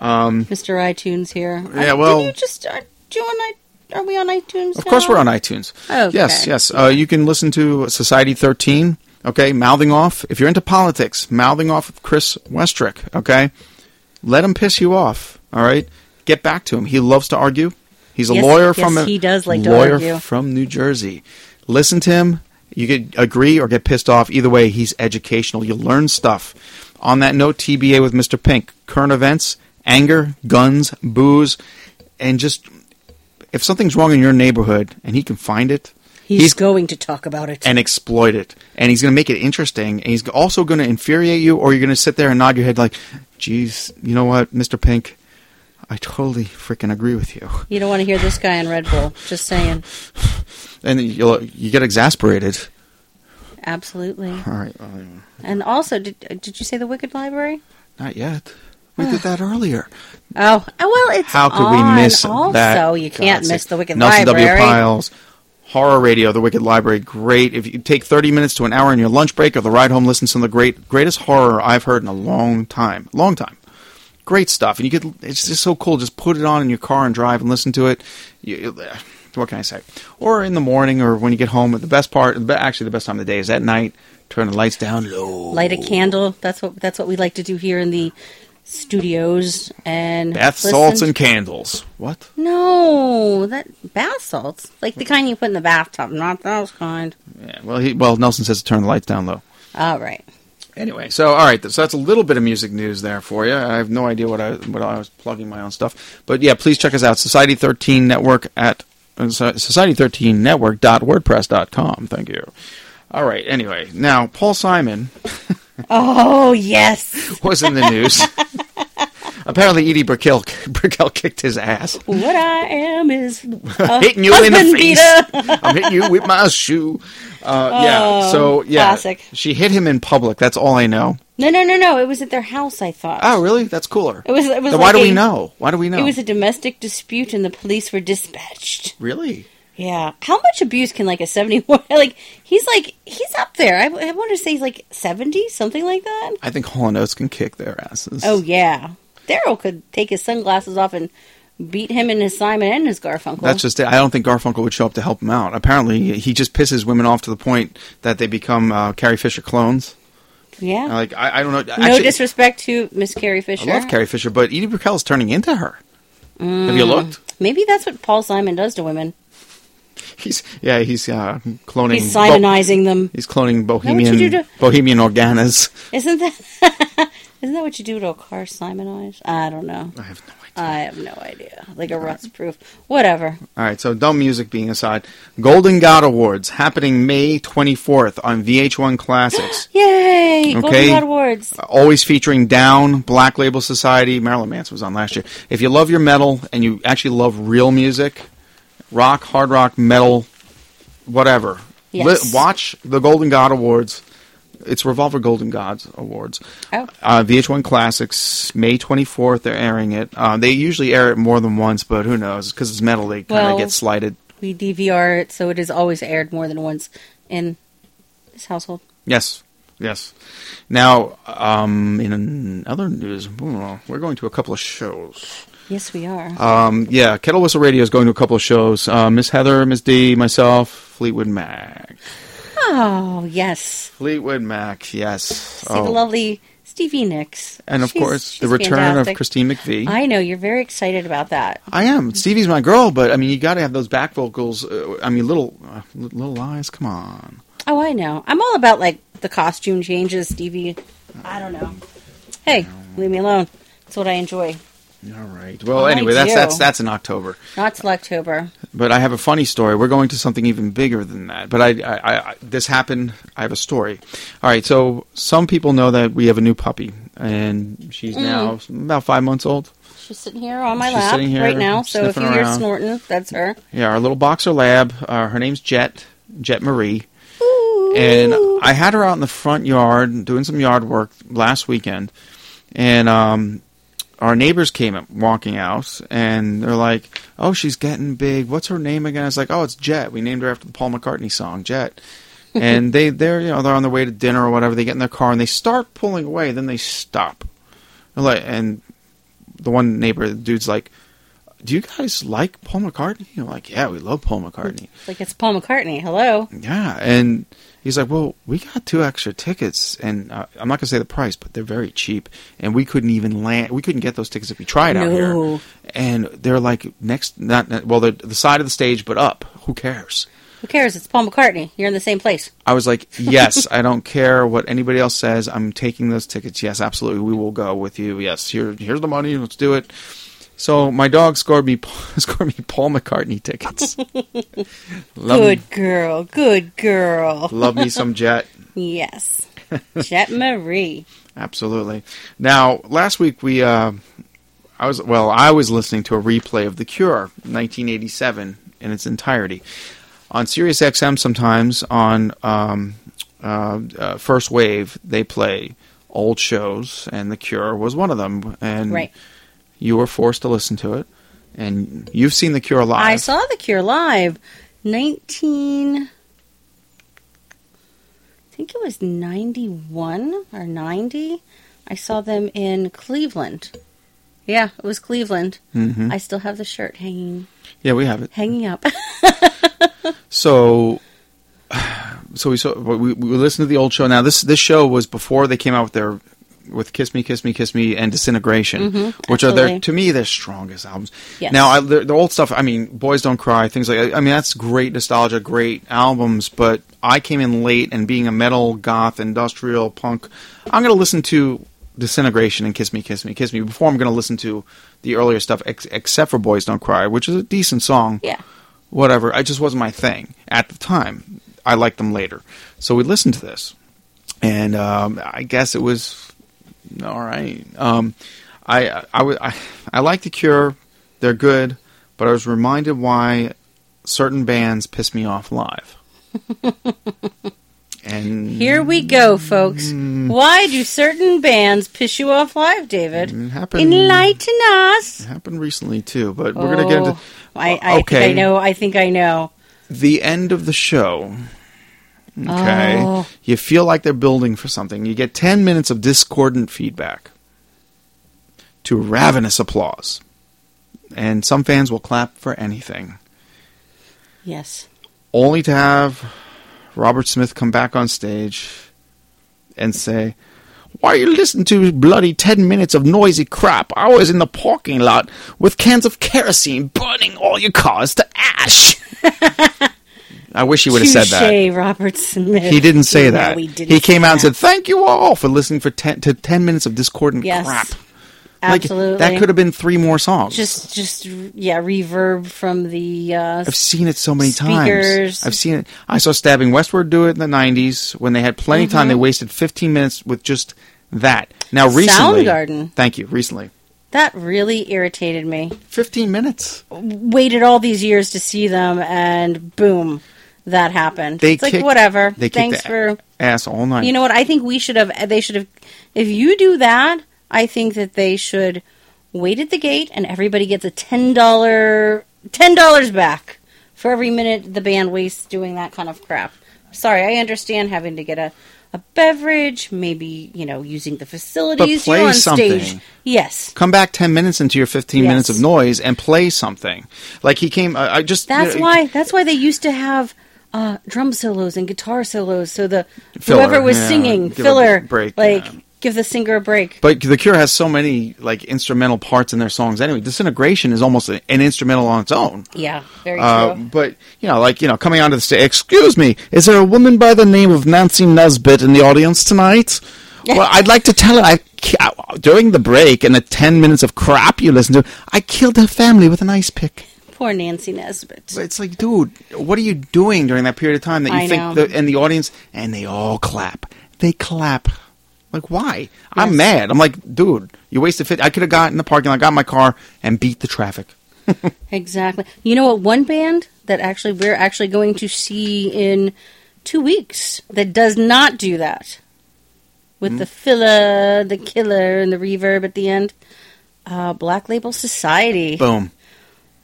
Mr. iTunes here. Yeah, Uh, well- did you just are, do you on i- are we on iTunes? Of course, now? we're on iTunes. Okay. Yes, yes. Uh, you can listen to Society 13. Okay, mouthing off. If you're into politics, mouthing off with Chris Westrick. Okay, let him piss you off. All right, get back to him. He loves to argue. He's a Yes, lawyer yes, from he does like lawyer from New Jersey. Listen to him. You could agree or get pissed off. Either way, he's educational. You'll learn stuff. On that note, TBA with Mr. Pink. Current events, anger, guns, booze, and just if something's wrong in your neighborhood and he can find it, He's, he's going to talk about it. and exploit it. And he's going to make it interesting. And he's also going to infuriate you, or you're going to sit there and nod your head like, geez, you know what, Mr. Pink? I totally freaking agree with you. you don't want to hear this guy in Red Bull. Just saying. And you'll, you get exasperated. Absolutely. All right. And also, did did you say the Wicked Library? not yet. We did that earlier. Oh, well, it's How could we miss also. that? you can't miss the Wicked Nelson Library. W. Pyles, Horror Radio, The Wicked Library, great. If you take 30 minutes to an hour in your lunch break or the ride home, listen to some of the great, greatest horror I've heard in a long time. Long time. Great stuff. And you get, it's just so cool. Just put it on in your car and drive and listen to it. You, uh, what can I say? Or in the morning or when you get home. The best part, actually the best time of the day is at night. Turn the lights down low. Light a candle. That's what that's what we like to do here in the studios and Bath listen- salts and candles. What? No, that bath salts, like the kind you put in the bathtub, not those kind. Yeah, well, he, well, Nelson says to turn the lights down low. All right. Anyway, so all right, so that's a little bit of music news there for you. I have no idea what I what I was plugging my own stuff, but yeah, please check us out. Society Thirteen Network at uh, Society Thirteen Network.wordpress.com. Thank you. All right. Anyway, now Paul Simon Oh yes. was in the news. Apparently, Edie Brickell, Brickell kicked his ass. what I am is hitting you in the face. I'm hitting you with my shoe. Uh, yeah. So yeah, Oh, classic. she hit him in public. That's all I know. No, no, no, no. It was at their house. I thought. Oh, really? That's cooler. It was. It was. Then why like do we know? Why do we know? It was a domestic dispute, and the police were dispatched. really. Yeah. How much abuse can like a seventy-one? Like he's like he's up there. I, I want to say he's like seventy, something like that. I think Hall and Oates can kick their asses. Oh yeah. Daryl could take his sunglasses off and beat him and his Simon and his Garfunkel. That's just it. I don't think Garfunkel would show up to help him out. Apparently, he just pisses women off to the point that they become uh, Carrie Fisher clones. yeah. Like I, I don't know. no Actually, disrespect to Miss Carrie Fisher. I love Carrie Fisher, but Edie Brickell is turning into her. Have you looked? Maybe that's what Paul Simon does to women. He's yeah, he's uh, cloning. He's Simonizing them. He's cloning Bohemian do to- Bohemian Organas. Isn't that? Isn't that what you do to a car Simonize? I don't know. I have no idea. I have no idea. Like a rust proof. Whatever. All right, so dumb music being aside, Golden God Awards happening May 24th on VH1 Classics. Yay! Golden God Awards. Always featuring Down, Black Label Society. Marilyn Manson was on last year. If you love your metal and you actually love real music, rock, hard rock, metal, whatever, Yes. li- watch the Golden God Awards. It's Revolver Golden Gods Awards. Oh. Uh, VH1 Classics, May 24th, they're airing it. Uh, they usually air it more than once, but who knows? Because it's metal, they kind of Well- get slighted. We DVR it, so it is always aired more than once in this household. Yes, yes. Now, um, in other news, we're going to a couple of shows. Yes, we are. Um, yeah, Kettle Whistle Radio is going to a couple of shows. Uh, Miss Heather, Miss D, myself, Fleetwood Mac. oh, yes. Fleetwood Mac, yes. See the Oh. lovely Stevie Nicks. And of She's- course, the return fantastic. of Christine McVie. I, I know you're very excited about that. I am. Stevie's my girl, but I mean, you got to have those back vocals. Uh, I mean, little, uh, little eyes. Come on. Oh, I know. I'm all about like the costume changes, Stevie. I don't know. Hey, leave me alone. That's what I enjoy. All right. Well, I anyway, that's do. that's that's in October. Not till October. But I have a funny story. We're going to something even bigger than that. But I, I, I, this happened. I have a story. All right. So some people know that we have a new puppy, and she's now about five months old. She's sitting here on my She's lap sitting here right now. So if sniffing you hear around. snorting, that's her. Yeah, our little boxer lab. Uh, her name's Jet, Jet Marie. And I had her out in the front yard doing some yard work last weekend, and um, our neighbors came walking out, and they're like, "Oh, she's getting big. What's her name again?" I was like, "Oh, it's Jet. We named her after the Paul McCartney song, Jet." and they they're you know they're on their way to dinner or whatever. They get in their car and they start pulling away. Then they stop. They're like, and the one neighbor, the dude's like, "Do you guys like Paul McCartney?" I'm like, "Yeah, we love Paul McCartney." Like it's Paul McCartney. Hello. Yeah, and he's like, "Well, we got two extra tickets, and uh, I'm not gonna say the price, but they're very cheap, and we couldn't even land. We couldn't get those tickets if we tried out here. And they're like next, not not- well, they're the side of the stage, but up. Who cares?" Who cares? It's Paul McCartney. You're in the same place. I was like, "Yes, I don't care what anybody else says. I'm taking those tickets. Yes, absolutely, we will go with you. Yes, here, here's the money. Let's do it." So my dog scored me scored me Paul McCartney tickets. Love me- Good girl. Good girl. love me some Jet. Yes. Jet Marie. Absolutely. Now, last week we, uh, I was well, I was listening to a replay of The Cure, 1987, in its entirety, on Sirius XM. Sometimes on um, uh, uh, First Wave, they play old shows, and The Cure was one of them. And Right. You were forced to listen to it, and you've seen The Cure live. I saw The Cure live. 19. I think it was 91 or 90. I saw them in Cleveland. Yeah, it was Cleveland. Mhm. I still have the shirt hanging Yeah, we have it. hanging up. So, so we saw we, we listened to the old show. Now this this show was before they came out with their with "Kiss Me, Kiss Me, Kiss Me" and "Disintegration," Mhm, which are their to me their strongest albums. Yes. Now I, the, the old stuff. I mean, "Boys Don't Cry," things like. I mean, that's great nostalgia, great albums. But I came in late, and being a metal, goth, industrial punk, I'm going to listen to "Disintegration" and "Kiss Me, Kiss Me, Kiss Me" before I'm going to listen to the earlier stuff, ex- except for "Boys Don't Cry," which is a decent song yeah. whatever. I just wasn't my thing at the time. I liked them later, so we listened to this, and um, I guess it was all right. Um, I I, I I like the Cure; they're good, but I was reminded why certain bands piss me off live. and Here we go, folks. Why do certain bands piss you off live, David? happened. Enlighten us. it happened recently too, but we're gonna get into. Oh, I, I okay. think I know. I think I know. the end of the show. Okay. Oh. You feel like they're building for something. You get 10 minutes of discordant feedback to ravenous applause. And some fans will clap for anything. Yes. Only to have Robert Smith come back on stage and say, Why are you listening to bloody 10 minutes of noisy crap? I was in the parking lot with cans of kerosene burning all your cars to ash. I wish he would have said that. Robert Smith. He didn't say No, that. didn't he came out and said, "Thank you all for listening for ten to ten minutes of discordant Yes. crap." Like, Absolutely. that could have been three more songs. just, just yeah, reverb from the. Uh, I've seen it so many Speakers. times. I've seen it. I saw Stabbing Westward do it in the '90s when they had plenty of time. Mm-hmm. They wasted 15 minutes with just that. Now recently, Soundgarden. Thank you. Recently, that really irritated me. 15 minutes. Waited all these years to see them, and boom, that happened. They it's like whatever. They Thanks the for. ass all night. You know what? I think we should have. They should have. If you do that, I think that they should wait at the gate, and everybody gets a ten dollar ten dollars back for every minute the band wastes doing that kind of crap. Sorry, I understand having to get a. A beverage, maybe you know, using the facilities. play You're on something. stage. Yes, Come back 10 minutes into your 15 Yes. minutes of noise and play something. Like he came. I I just. That's you know, why. That's why they used to have uh, drum solos and guitar solos. So the Filler, whoever was yeah, singing filler, break, like yeah. give the singer a break. But The Cure has so many like instrumental parts in their songs. Anyway, Disintegration is almost a- an instrumental on its own. Yeah, very Uh, true. but you know, like you know, coming onto the stage. Excuse me, is there a woman by the name of Nancy Nesbitt in the audience tonight? well, I'd like to tell her I during the break and the ten minutes of crap you listened to, I killed her family with an ice pick. Poor Nancy Nesbitt. But it's like, dude, what are you doing during that period of time that you I think the, and the audience and they all clap. They clap. Like why? I'm mad. I'm like, dude, you wasted. 50. I could have got in the parking lot, got in my car, and beat the traffic. Exactly. You know what? One band that actually we're actually going to see in two weeks that does not do that with Hmm? the filler, the killer, and the reverb at the end. Uh, Black Label Society. Boom.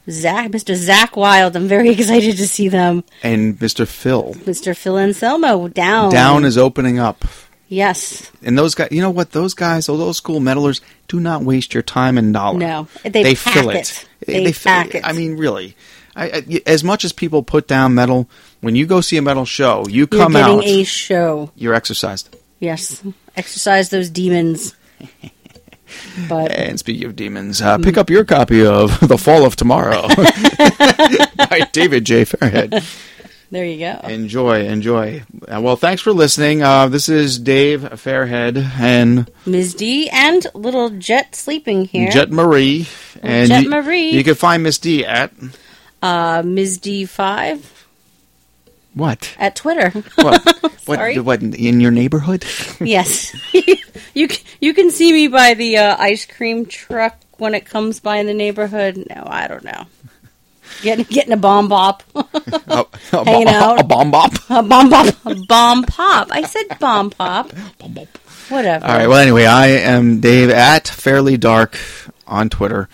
Zakk, Mr. Zakk Wylde. I'm very excited to see them. And Mr. Phil Mr. Phil Anselmo down. down is opening up. yes. And those guys, you know what? Those guys, those old school metalers, do not waste your time and dollar. No, they pack fill it. They fill pack it. I mean, really. I, I, as much as people put down metal, when you go see a metal show, you You're come getting out, a show. you're exercised. Yes. Exercise those demons. But And speaking of demons, uh, pick up your copy of The Fall of Tomorrow by David J. Fairhead. there you go. Enjoy, enjoy. Uh, well, thanks for listening. Uh, this is Dave Fairhead and Ms. D and little Jet sleeping here. Jet Marie. And Jet you, Marie. You can find Miss D at uh, Ms. D5 what? at Twitter. What? Sorry. what? What? In your neighborhood? yes. you you can see me by the uh, ice cream truck when it comes by in the neighborhood. No, I don't know. Getting getting a bomb bop. a, a, Hanging out. a bomb bop. a bomb bop. A bomb pop. I said bomb pop. Bomb bop. Whatever. All right. Well, anyway, I am Dave at Fairly Dark on Twitter.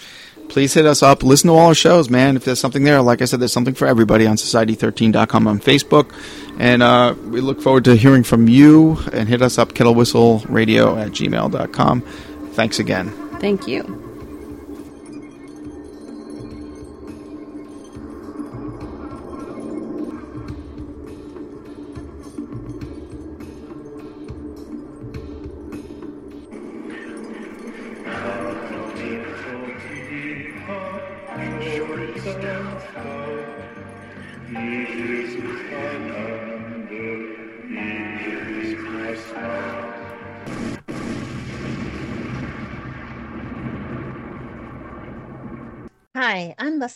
Please hit us up. Listen to all our shows, man. If there's something there, like I said, there's something for everybody on Society13.com on Facebook. And uh, we look forward to hearing from you. And hit us up, kettlewhistleradio at gmail.com. Thanks again. Thank you.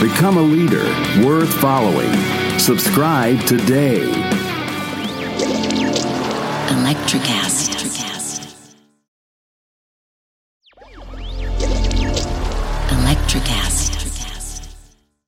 Become a leader worth following. Subscribe today. Electricast. Electricast.